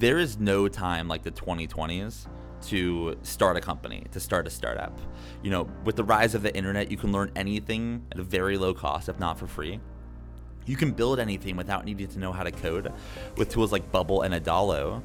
there is no time like the 2020s to start a company, to start a startup. You know, with the rise of the internet, you can learn anything at a very low cost, if not for free. You can build anything without needing to know how to code with tools like Bubble and Adalo.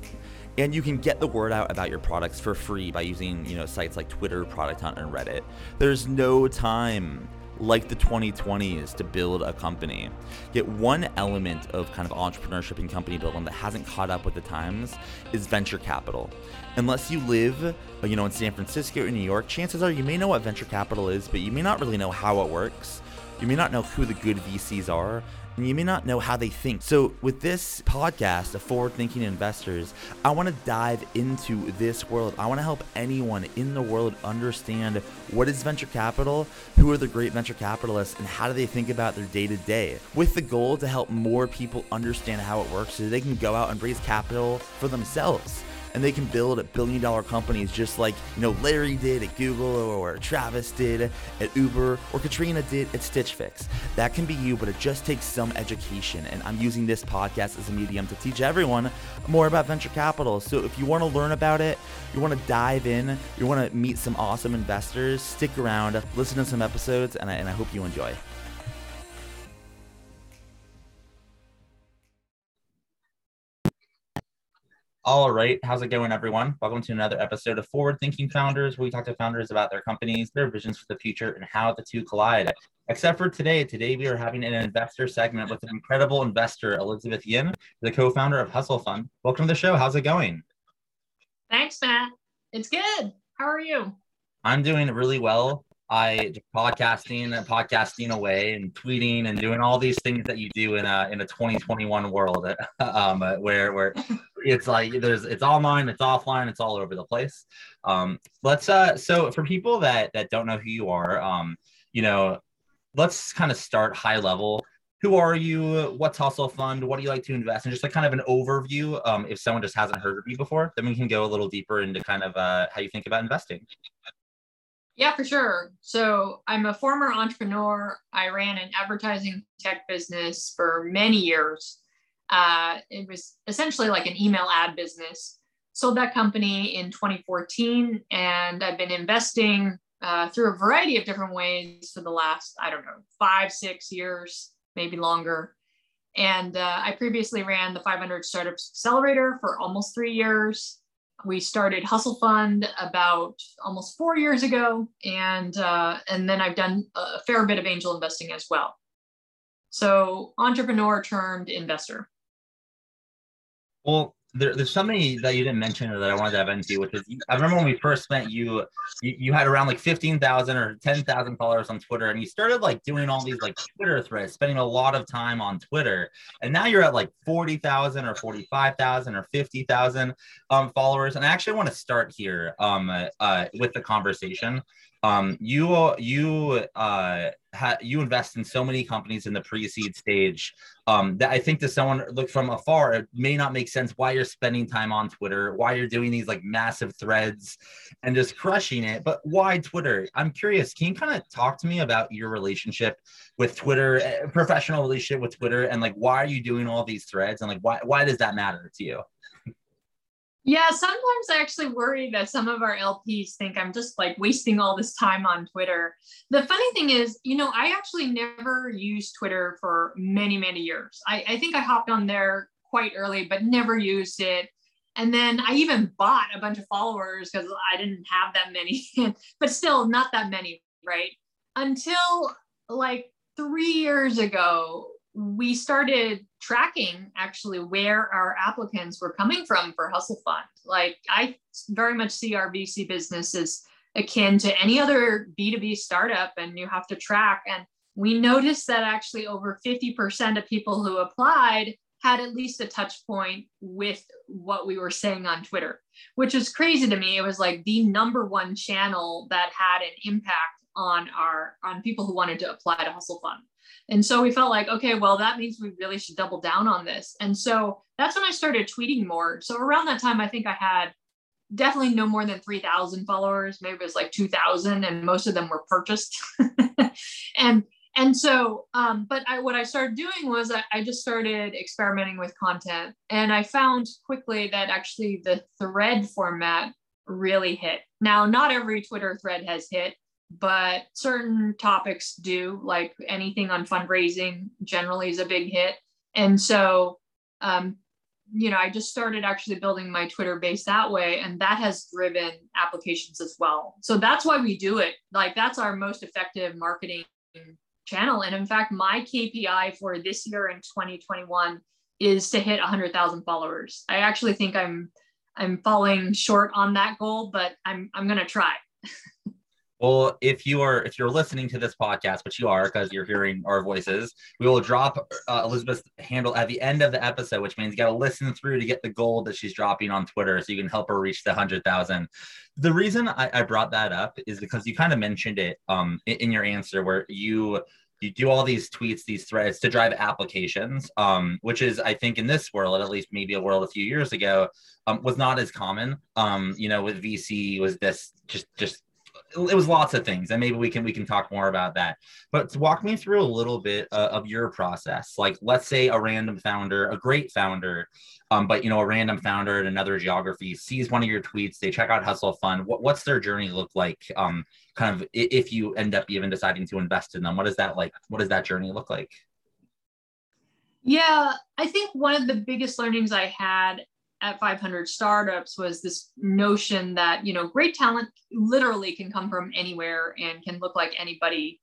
And you can get the word out about your products for free by using, you know, sites like Twitter, Product Hunt, and Reddit. There's no time like the 2020s to build a company. Yet one element of kind of entrepreneurship and company building that hasn't caught up with the times is venture capital. Unless you live, uh, you know, in San Francisco or New York, chances are you may know what venture capital is, but you may not really know how it works. You may not know who the good VCs are, and you may not know how they think. So, with this podcast of forward thinking investors, I want to dive into this world. I want to help anyone in the world understand what is venture capital, who are the great venture capitalists, and how do they think about their day to day, with the goal to help more people understand how it works so they can go out and raise capital for themselves and they can build a billion dollar companies just like you know Larry did at Google or Travis did at Uber or Katrina did at Stitch Fix. That can be you, but it just takes some education. And I'm using this podcast as a medium to teach everyone more about venture capital. So if you want to learn about it, you want to dive in, you want to meet some awesome investors, stick around, listen to some episodes, and I, and I hope you enjoy. All right. How's it going, everyone? Welcome to another episode of Forward Thinking Founders, where we talk to founders about their companies, their visions for the future, and how the two collide. Except for today. Today, we are having an investor segment with an incredible investor, Elizabeth Yin, the co founder of Hustle Fund. Welcome to the show. How's it going? Thanks, Matt. It's good. How are you? I'm doing really well. I podcasting and podcasting away and tweeting and doing all these things that you do in a in a 2021 world um, where where it's like there's it's online, it's offline, it's all over the place. Um, let's uh so for people that that don't know who you are, um, you know, let's kind of start high level. Who are you? What's Hustle Fund? What do you like to invest in? Just like kind of an overview. Um, if someone just hasn't heard of you before, then we can go a little deeper into kind of uh, how you think about investing. Yeah, for sure. So I'm a former entrepreneur. I ran an advertising tech business for many years. Uh, it was essentially like an email ad business. Sold that company in 2014, and I've been investing uh, through a variety of different ways for the last, I don't know, five, six years, maybe longer. And uh, I previously ran the 500 Startups Accelerator for almost three years we started Hustle Fund about almost four years ago, and uh, and then I've done a fair bit of angel investing as well. So entrepreneur turned investor. Well, there, there's something that you didn't mention that I wanted to have into, which is I remember when we first met you, you, you had around like 15,000 or 10,000 followers on Twitter, and you started like doing all these like Twitter threads, spending a lot of time on Twitter. And now you're at like 40,000 or 45,000 or 50,000 um, followers. And I actually want to start here um, uh, with the conversation um, you you uh, ha- you invest in so many companies in the pre-seed stage um, that I think to someone look from afar, it may not make sense why you're spending time on Twitter, why you're doing these like massive threads and just crushing it. But why Twitter? I'm curious. Can you kind of talk to me about your relationship with Twitter, eh, professional relationship with Twitter, and like why are you doing all these threads and like why why does that matter to you? Yeah, sometimes I actually worry that some of our LPs think I'm just like wasting all this time on Twitter. The funny thing is, you know, I actually never used Twitter for many, many years. I, I think I hopped on there quite early, but never used it. And then I even bought a bunch of followers because I didn't have that many, but still not that many, right? Until like three years ago, we started tracking actually where our applicants were coming from for Hustle Fund. Like I very much see our VC business as akin to any other B2B startup, and you have to track. And we noticed that actually over 50% of people who applied had at least a touch point with what we were saying on Twitter, which is crazy to me. It was like the number one channel that had an impact on our on people who wanted to apply to Hustle Fund. And so we felt like, okay, well, that means we really should double down on this. And so that's when I started tweeting more. So around that time, I think I had definitely no more than 3,000 followers. Maybe it was like 2,000, and most of them were purchased. and and so um, but I, what i started doing was I, I just started experimenting with content and i found quickly that actually the thread format really hit now not every twitter thread has hit but certain topics do like anything on fundraising generally is a big hit and so um, you know i just started actually building my twitter base that way and that has driven applications as well so that's why we do it like that's our most effective marketing channel. And in fact, my KPI for this year in 2021 is to hit 100,000 followers. I actually think I'm I'm falling short on that goal, but I'm I'm going to try. Well, if you are if you're listening to this podcast, which you are because you're hearing our voices, we will drop uh, Elizabeth's handle at the end of the episode, which means you got to listen through to get the gold that she's dropping on Twitter, so you can help her reach the hundred thousand. The reason I, I, brought that up is because you kind of mentioned it um, in, in your answer, where you you do all these tweets, these threads to drive applications, um, which is, I think, in this world, at least maybe a world a few years ago, um, was not as common. Um, you know, with VC was this just just it was lots of things and maybe we can we can talk more about that. But walk me through a little bit uh, of your process. Like let's say a random founder a great founder um, but you know a random founder in another geography sees one of your tweets they check out hustle fund what, what's their journey look like um, kind of if you end up even deciding to invest in them? What is that like? What does that journey look like? Yeah i think one of the biggest learnings i had at 500 startups was this notion that you know great talent literally can come from anywhere and can look like anybody.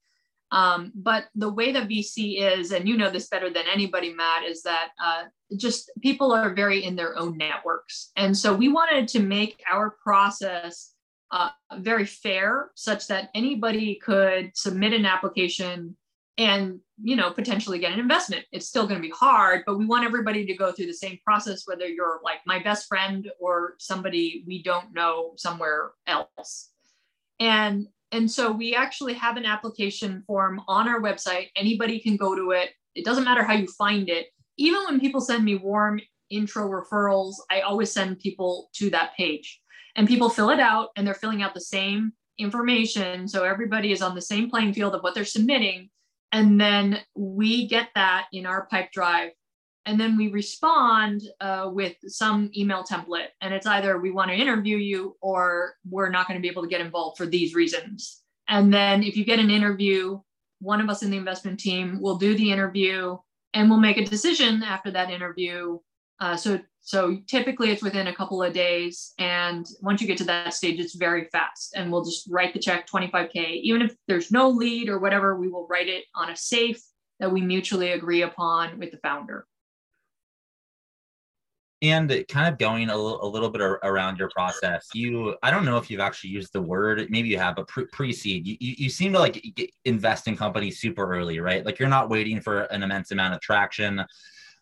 Um, but the way that vc is and you know this better than anybody matt is that uh, just people are very in their own networks. And so we wanted to make our process uh, very fair such that anybody could submit an application and you know potentially get an investment. It's still going to be hard but we want everybody to go through the same process whether you're like my best friend or somebody we don't know somewhere else. And and so we actually have an application form on our website. Anybody can go to it. It doesn't matter how you find it. Even when people send me warm intro referrals i always send people to that page. And people fill it out and they're filling out the same information so everybody is on the same playing field of what they're submitting and then we get that in our Pipedrive. And then we respond uh, with some email template. And it's either we want to interview you or we're not going to be able to get involved for these reasons. And then if you get an interview, one of us in the investment team will do the interview and we'll make a decision after that interview. Uh, so so typically it's within a couple of days. And once you get to that stage, it's very fast. And we'll just write the check 25K. Even if there's no lead or whatever, we will write it on a safe that we mutually agree upon with the founder. And kind of going a little, a little bit around your process, you, I don't know if you've actually used the word, maybe you have, but pre seed, you, you seem to like invest in companies super early, right? Like you're not waiting for an immense amount of traction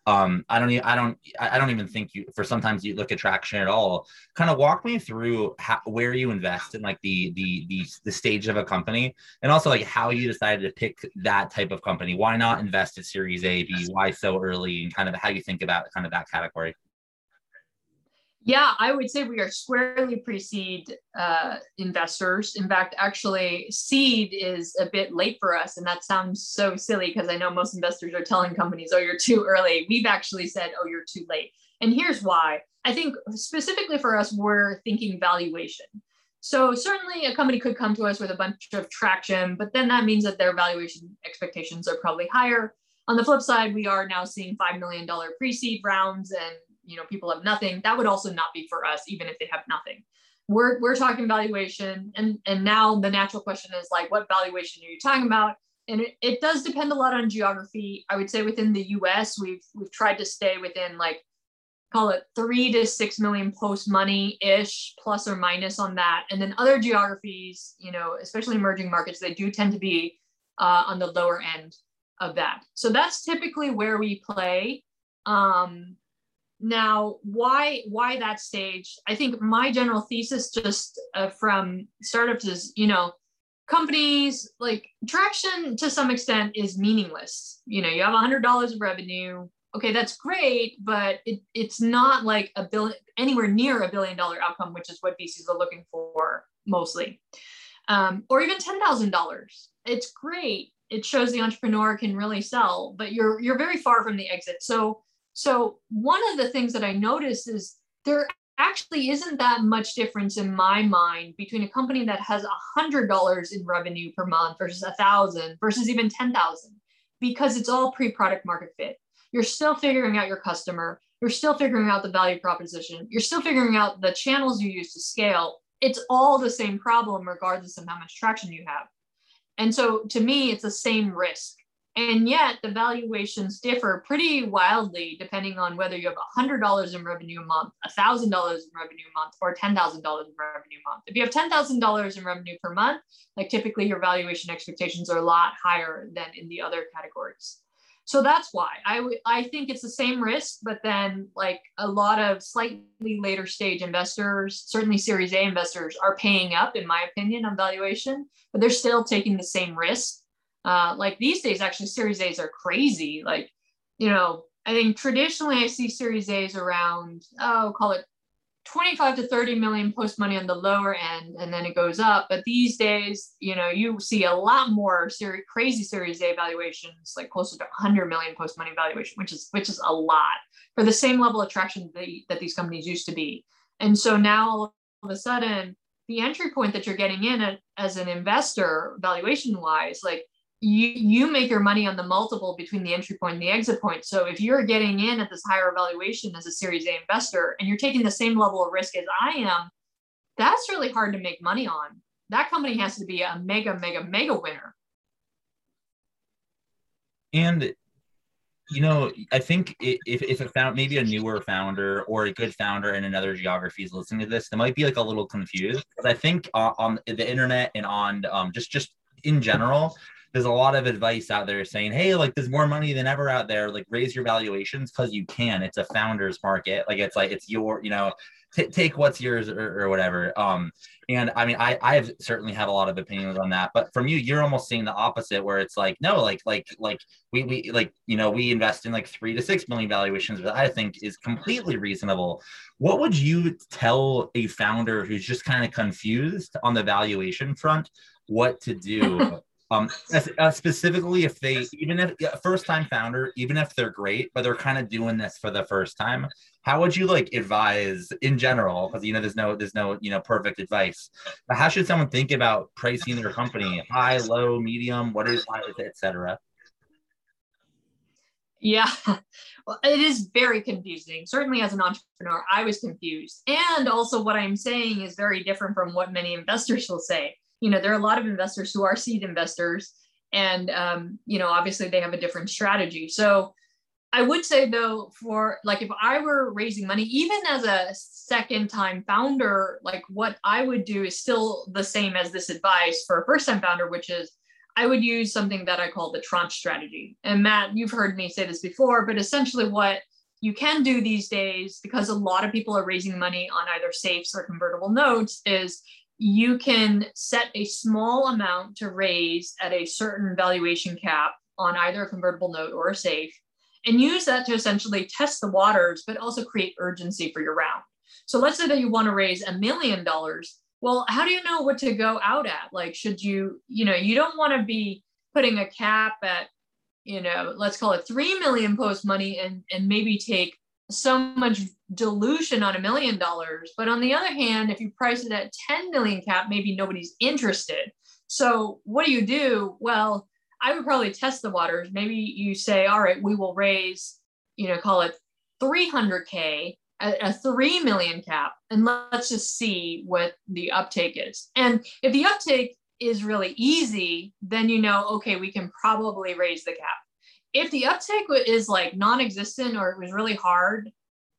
um i don't i don't i don't even think you for sometimes you look at traction at all. Kind of walk me through how, where you invest in like the, the the the stage of a company and also like how you decided to pick that type of company. Why not invest at series a b why so early and kind of how you think about kind of that category yeah, I would say we are squarely pre-seed uh, investors. In fact, actually, seed is a bit late for us, and that sounds so silly because I know most investors are telling companies, "Oh, you're too early." We've actually said, "Oh, you're too late," and here's why. I think specifically for us, we're thinking valuation. So certainly, a company could come to us with a bunch of traction, but then that means that their valuation expectations are probably higher. On the flip side, we are now seeing $5 million pre-seed rounds and you know people have nothing that would also not be for us even if they have nothing. We're we're talking valuation and and now the natural question is like what valuation are you talking about? And it, it does depend a lot on geography. I would say within the us we've we've tried to stay within like call it three to six million post money ish plus or minus on that. And then other geographies you know especially emerging markets they do tend to be uh, on the lower end of that. So that's typically where we play. Um, now, why why that stage? I think my general thesis just uh, from startups is, you know, companies like traction to some extent is meaningless. You know, you have a hundred dollars of revenue. Okay, that's great, but it, it's not like a billion anywhere near a billion dollar outcome, which is what VCs are looking for mostly, um, or even ten thousand dollars. It's great, it shows the entrepreneur can really sell, but you're you're very far from the exit. So so one of the things that I noticed is there actually isn't that much difference in my mind between a company that has a hundred dollars in revenue per month versus a thousand versus even ten thousand because it's all pre-product market fit. You're still figuring out your customer. You're still figuring out the value proposition. You're still figuring out the channels you use to scale. It's all the same problem, regardless of how much traction you have. And so to me, it's the same risk. And yet the valuations differ pretty wildly depending on whether you have $100 in revenue a month, $1,000 in revenue a month, or $10,000 in revenue a month. If you have $10,000 in revenue per month, like typically your valuation expectations are a lot higher than in the other categories. So that's why I, I think it's the same risk, but then like a lot of slightly later stage investors, certainly Series A investors, are paying up, in my opinion, on valuation, but they're still taking the same risk uh, like these days, actually, Series A's are crazy. Like, you know, I think traditionally I see Series A's around, oh, call it 25 to 30 million post money on the lower end, and then it goes up. But these days, you know, you see a lot more series, crazy Series A valuations, like closer to 100 million post money valuation, which is which is a lot for the same level of traction that, that these companies used to be. And so now all of a sudden, the entry point that you're getting in as an investor, valuation wise, like you you make your money on the multiple between the entry point and the exit point. So if you're getting in at this higher valuation as a Series A investor and you're taking the same level of risk as I am, that's really hard to make money on. That company has to be a mega, mega, mega winner. And you know, I think if if a found maybe a newer founder or a good founder in another geography is listening to this, they might be like a little confused. But I think uh, on the internet and on um, just just in general, there's a lot of advice out there saying, hey, like there's more money than ever out there. Like raise your valuations because you can. It's a founder's market. Like it's like it's your, you know, t- take what's yours or, or, whatever. Um, and I mean, I I've certainly had a lot of opinions on that, but from you, you're almost seeing the opposite, where it's like, no, like like like we we like you know we invest in like three to six million valuations, that I think is completely reasonable. What would you tell a founder who's just kind of confused on the valuation front? What to do um, uh, specifically if they even if yeah, first time founder, even if they're great, but they're kind of doing this for the first time, how would you like advise in general? Because you know, there's no there's no you know perfect advice. But how should someone think about pricing their company? High, low, medium, what is it, etc. Yeah, well, it is very confusing. Certainly, as an entrepreneur, I was confused. And also, what I'm saying is very different from what many investors will say you know, there are a lot of investors who are seed investors, and um, you know, obviously they have a different strategy. So I would say though, for like if I were raising money, even as a second time founder, like what I would do is still the same as this advice for a first time founder, which is I would use something that I call the tranche strategy. And Matt, you've heard me say this before, but essentially what you can do these days, because a lot of people are raising money on either safes or convertible notes, is you can set a small amount to raise at a certain valuation cap on either a convertible note or a safe and use that to essentially test the waters, but also create urgency for your round. So let's say that you want to raise a million dollars. Well, how do you know what to go out at? Like, should you, you know, you don't want to be putting a cap at, you know, let's call it 3 million post money and, and maybe take so much dilution on a million dollars. But on the other hand, if you price it at 10 million cap, maybe nobody's interested. So what do you do? Well, I would probably test the waters. Maybe you say, all right, we will raise, you know, call it 300K at a 3 million cap, and let's just see what the uptake is. And if the uptake is really easy, then you know, okay, we can probably raise the cap if the uptake is like non-existent or it was really hard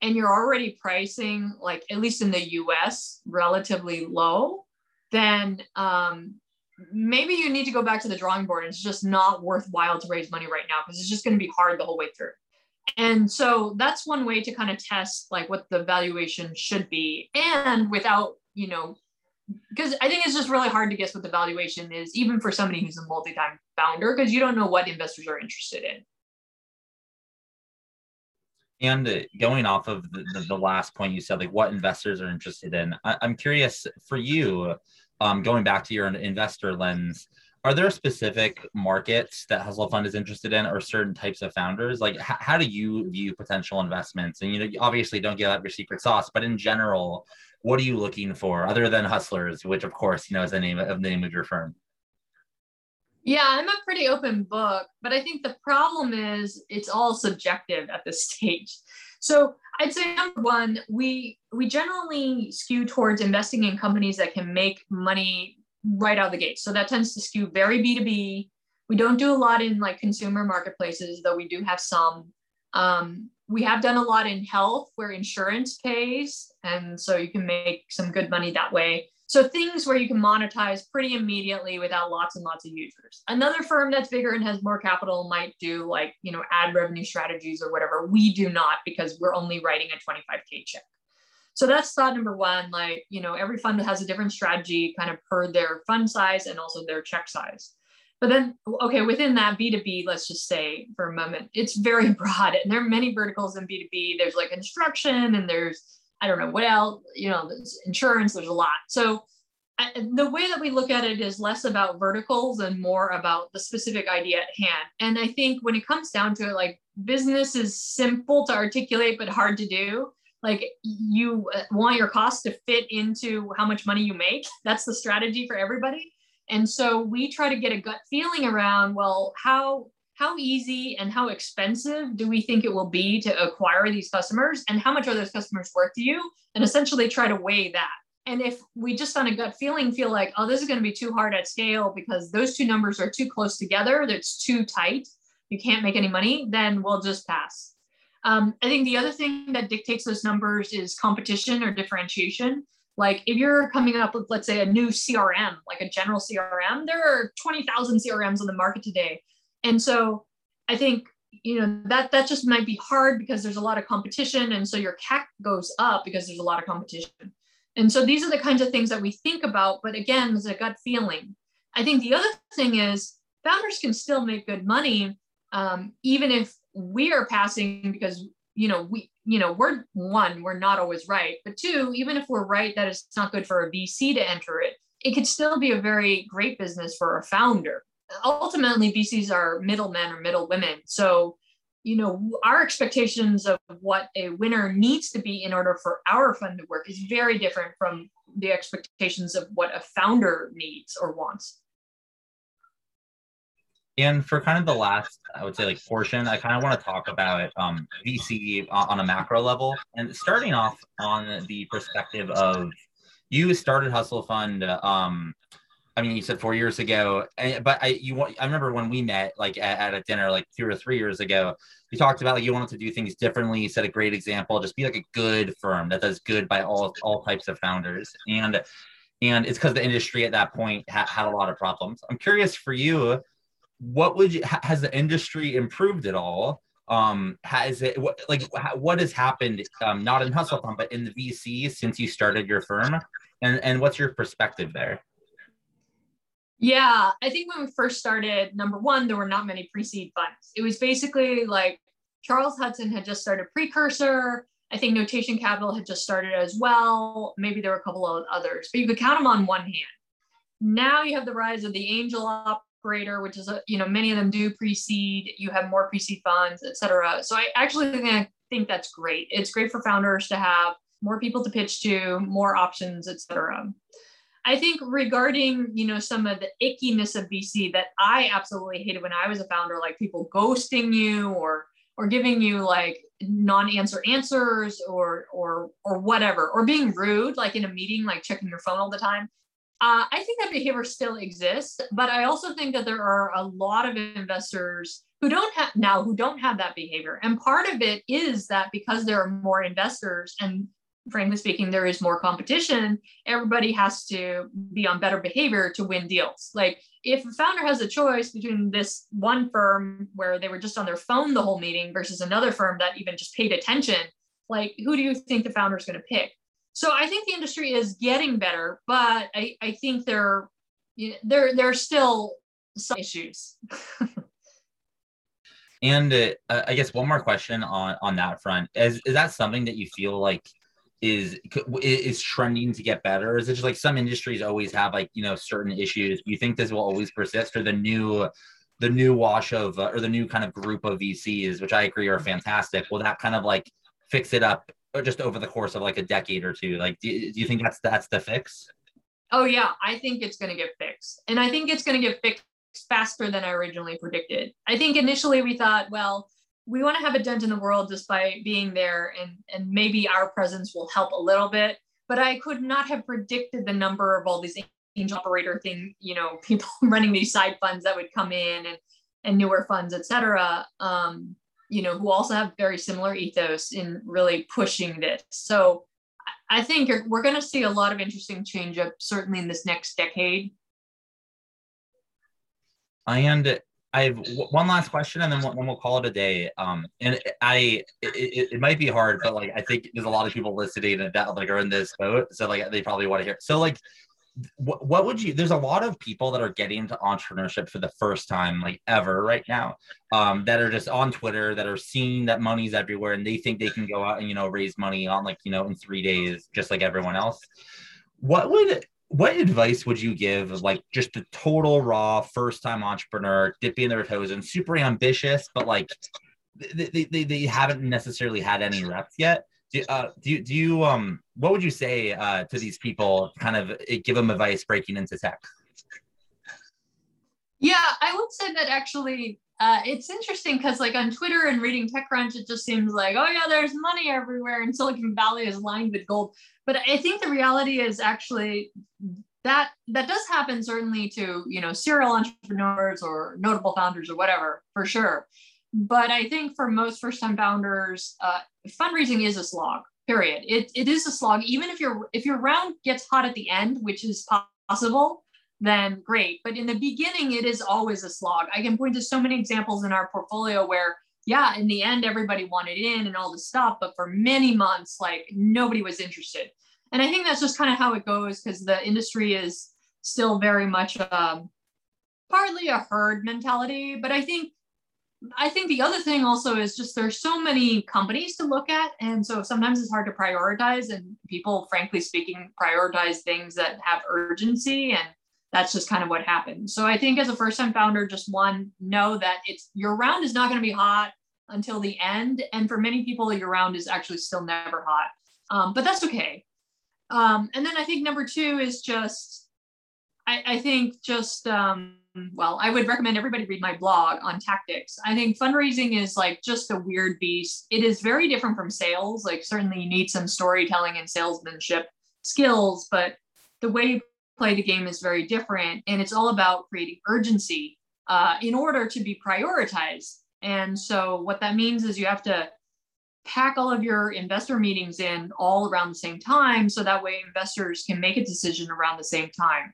and you're already pricing like at least in the us relatively low then um, maybe you need to go back to the drawing board. It's just not worthwhile to raise money right now because it's just going to be hard the whole way through. And so that's one way to kind of test like what the valuation should be. And without you know because I think it's just really hard to guess what the valuation is, even for somebody who's a multi-time founder, because you don't know what investors are interested in. And going off of the, the, last point you said, like what investors are interested in, I, am curious for you, um, going back to your investor lens, are there specific markets that Hustle Fund is interested in or certain types of founders? Like, h- how do you view potential investments? And, you know, you obviously don't give out your secret sauce, but in general, what are you looking for other than hustlers, which of course, you know, is the name of the name of your firm? Yeah, I'm a pretty open book, but I think the problem is it's all subjective at this stage. So I'd say number one, we we generally skew towards investing in companies that can make money right out of the gate. So that tends to skew very B2B. We don't do a lot in like consumer marketplaces, though we do have some. Um, we have done a lot in health where insurance pays. And so you can make some good money that way. So things where you can monetize pretty immediately without lots and lots of users. Another firm that's bigger and has more capital might do like, you know, ad revenue strategies or whatever. We do not because we're only writing a 25K check. So that's thought number one. Like, you know, every fund has a different strategy kind of per their fund size and also their check size. But then, okay, within that B2B, let's just say for a moment, it's very broad. And there are many verticals in B2B. There's like construction and there's, I don't know what else, you know, there's insurance, there's a lot. So the way that we look at it is less about verticals and more about the specific idea at hand. And I think when it comes down to it, like business is simple to articulate, but hard to do like you uh, want your cost to fit into how much money you make that's the strategy for everybody and so we try to get a gut feeling around well how how easy and how expensive do we think it will be to acquire these customers? And how much are those customers worth to you? And essentially try to weigh that. And if we just on a gut feeling feel like oh this is going to be too hard at scale because those two numbers are too close together that's too tight you can't make any money then we'll just pass. Um, I think the other thing that dictates those numbers is competition or differentiation. Like if you're coming up with, let's say, a new CRM, like a general CRM, there are 20,000 CRMs on the market today. And so I think, you know, that, that just might be hard because there's a lot of competition. And so your CAC goes up because there's a lot of competition. And so these are the kinds of things that we think about. But again, it's a gut feeling. I think the other thing is founders can still make good money um, even if we are passing because you know we you know we're one we're not always right but two even if we're right that it's not good for a vc to enter it it could still be a very great business for a founder. Ultimately vcs are middlemen or middle women. So you know our expectations of what a winner needs to be in order for our fund to work is very different from the expectations of what a founder needs or wants and for kind of the last, I would say like portion, I kind of want to talk about um, VC on a macro level, and starting off on the perspective of you started Hustle Fund. Um, I mean, you said four years ago, but I you I remember when we met like at, at, a dinner like two or three years ago. You talked about like you wanted to do things differently. You set a great example. Just be like a good firm that does good by all all types of founders, and and it's because the industry at that point ha- had a lot of problems. I'm curious for you what would you has the industry improved at all? Um has it what like what has happened um not in hustle fund but in the vc since you started your firm? And and what's your perspective there? Yeah i think when we first started number one there were not many pre-seed funds. It was basically like charles hudson had just started precursor. I think notation capital had just started as well. Maybe there were a couple of others but you could count them on one hand. Now you have the rise of the angel operator, which is, a, you know, many of them do pre-seed, you have more pre-seed funds, et cetera. So I actually think, think that's great. It's great for founders to have more people to pitch to, more options, et cetera. I think regarding, you know, some of the ickiness of VC that I absolutely hated when I was a founder, like people ghosting you or or giving you like non-answer answers or or or whatever, or being rude, like in a meeting, like checking your phone all the time. Uh, I think that behavior still exists, but I also think that there are a lot of investors who don't have now who don't have that behavior. And part of it is that because there are more investors and frankly speaking, there is more competition, everybody has to be on better behavior to win deals. Like if a founder has a choice between this one firm where they were just on their phone the whole meeting versus another firm that even just paid attention, like who do you think the founder is going to pick? So I think the industry is getting better, but I, I think there, there, there are still some issues. and uh, I guess one more question on on that front is is that something that you feel like is is trending to get better? Is it just like some industries always have like you know certain issues? Do you think this will always persist, or the new the new wash of uh, or the new kind of group of VCs, which I agree are fantastic, will that kind of like fix it up just over the course of like a decade or two? Like, do, do you think that's that's the fix? Oh yeah, I think it's going to get fixed, and I think it's going to get fixed faster than I originally predicted. I think initially we thought, well, we want to have a dent in the world just by being there and and maybe our presence will help a little bit but i could not have predicted the number of all these angel operator thing you know people running these side funds that would come in and and newer funds etc um you know who also have very similar ethos in really pushing this so i think we're going to see a lot of interesting change up certainly in this next decade and I have one last question, and then we'll, then we'll call it a day. Um, and I, it, it, might be hard, but like I think there's a lot of people listening that like are in this boat, so like they probably want to hear. So like, what, what would you? There's a lot of people that are getting into entrepreneurship for the first time, like ever, right now. Um, that are just on Twitter, that are seeing that money's everywhere, and they think they can go out and you know raise money on like you know in three days, just like everyone else. What would what advice would you give like just a total raw first time entrepreneur dipping their toes in super ambitious but like they, they, they haven't necessarily had any reps yet do, uh, do, you, do you um what would you say uh, to these people kind of eh, give them advice breaking into tech? Yeah i would say that actually uh, it's interesting because like on twitter and reading techcrunch it just seems like oh yeah there's money everywhere and silicon valley is lined with gold. But i think the reality is actually that that does happen certainly to you know serial entrepreneurs or notable founders or whatever for sure. But i think for most first time founders uh, fundraising is a slog period it, it is a slog even if your if your round gets hot at the end which is possible then great but in the beginning it is always a slog i can point to so many examples in our portfolio where yeah, in the end, everybody wanted in and all this stuff, but for many months, like nobody was interested. And I think that's just kind of how it goes because the industry is still very much um, partly a herd mentality. But I think I think the other thing also is just there's so many companies to look at, and so sometimes it's hard to prioritize. And people, frankly speaking, prioritize things that have urgency and that's just kind of what happened. So I think as a first time founder, just one, know that it's your round is not going to be hot until the end. And for many people, your round is actually still never hot. Um, but that's okay. Um, and then I think number two is just, I, I think just, um, well, I would recommend everybody read my blog on tactics. I think fundraising is like just a weird beast. It is very different from sales. Like, certainly, you need some storytelling and salesmanship skills, but the way you play the game is very different. And it's all about creating urgency uh, in order to be prioritized. And so, what that means is you have to pack all of your investor meetings in all around the same time so that way investors can make a decision around the same time.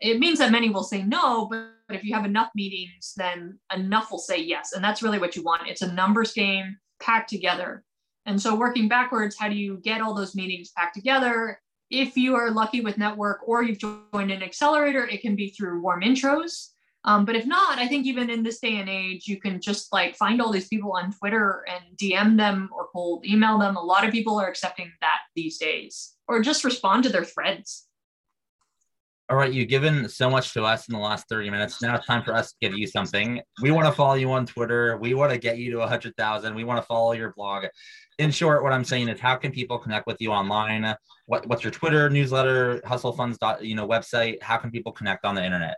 It means that many will say no, but if you have enough meetings, then enough will say yes. And that's really what you want. It's a numbers game packed together. And so, working backwards, how do you get all those meetings packed together if you are lucky with network or you've joined an accelerator, it can be through warm intros. Um, but if not, I think even in this day and age, you can just like find all these people on Twitter and DM them or cold email them. A lot of people are accepting that these days, or just respond to their threads. All right, you've given so much to us in the last 30 minutes. Now it's time for us to give you something. We want to follow you on Twitter. We want to get you to 100,000. We want to follow your blog. In short, what I'm saying is, how can people connect with you online? What, what's your Twitter, newsletter, Hustle Funds, you know, website? How can people connect on the internet?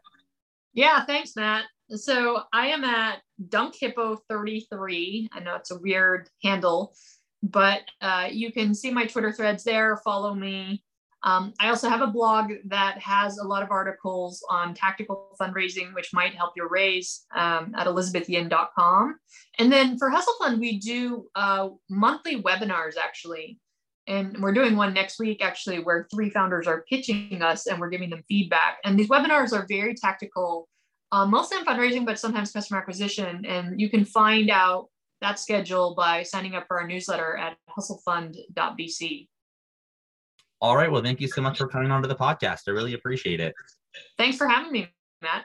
Yeah, thanks, Matt. So I am at DunkHippo33. I know it's a weird handle, but uh, you can see my Twitter threads there. Follow me. Um, I also have a blog that has a lot of articles on tactical fundraising, which might help your raise um, at elizabethyin.com. And then for Hustle Fund, we do uh, monthly webinars actually. And we're doing one next week actually, where three founders are pitching us and we're giving them feedback. And these webinars are very tactical, uh, mostly on fundraising, but sometimes customer acquisition. And you can find out that schedule by signing up for our newsletter at hustlefund.vc. All right. Well, thank you so much for coming on to the podcast. I really appreciate it. Thanks for having me, Matt.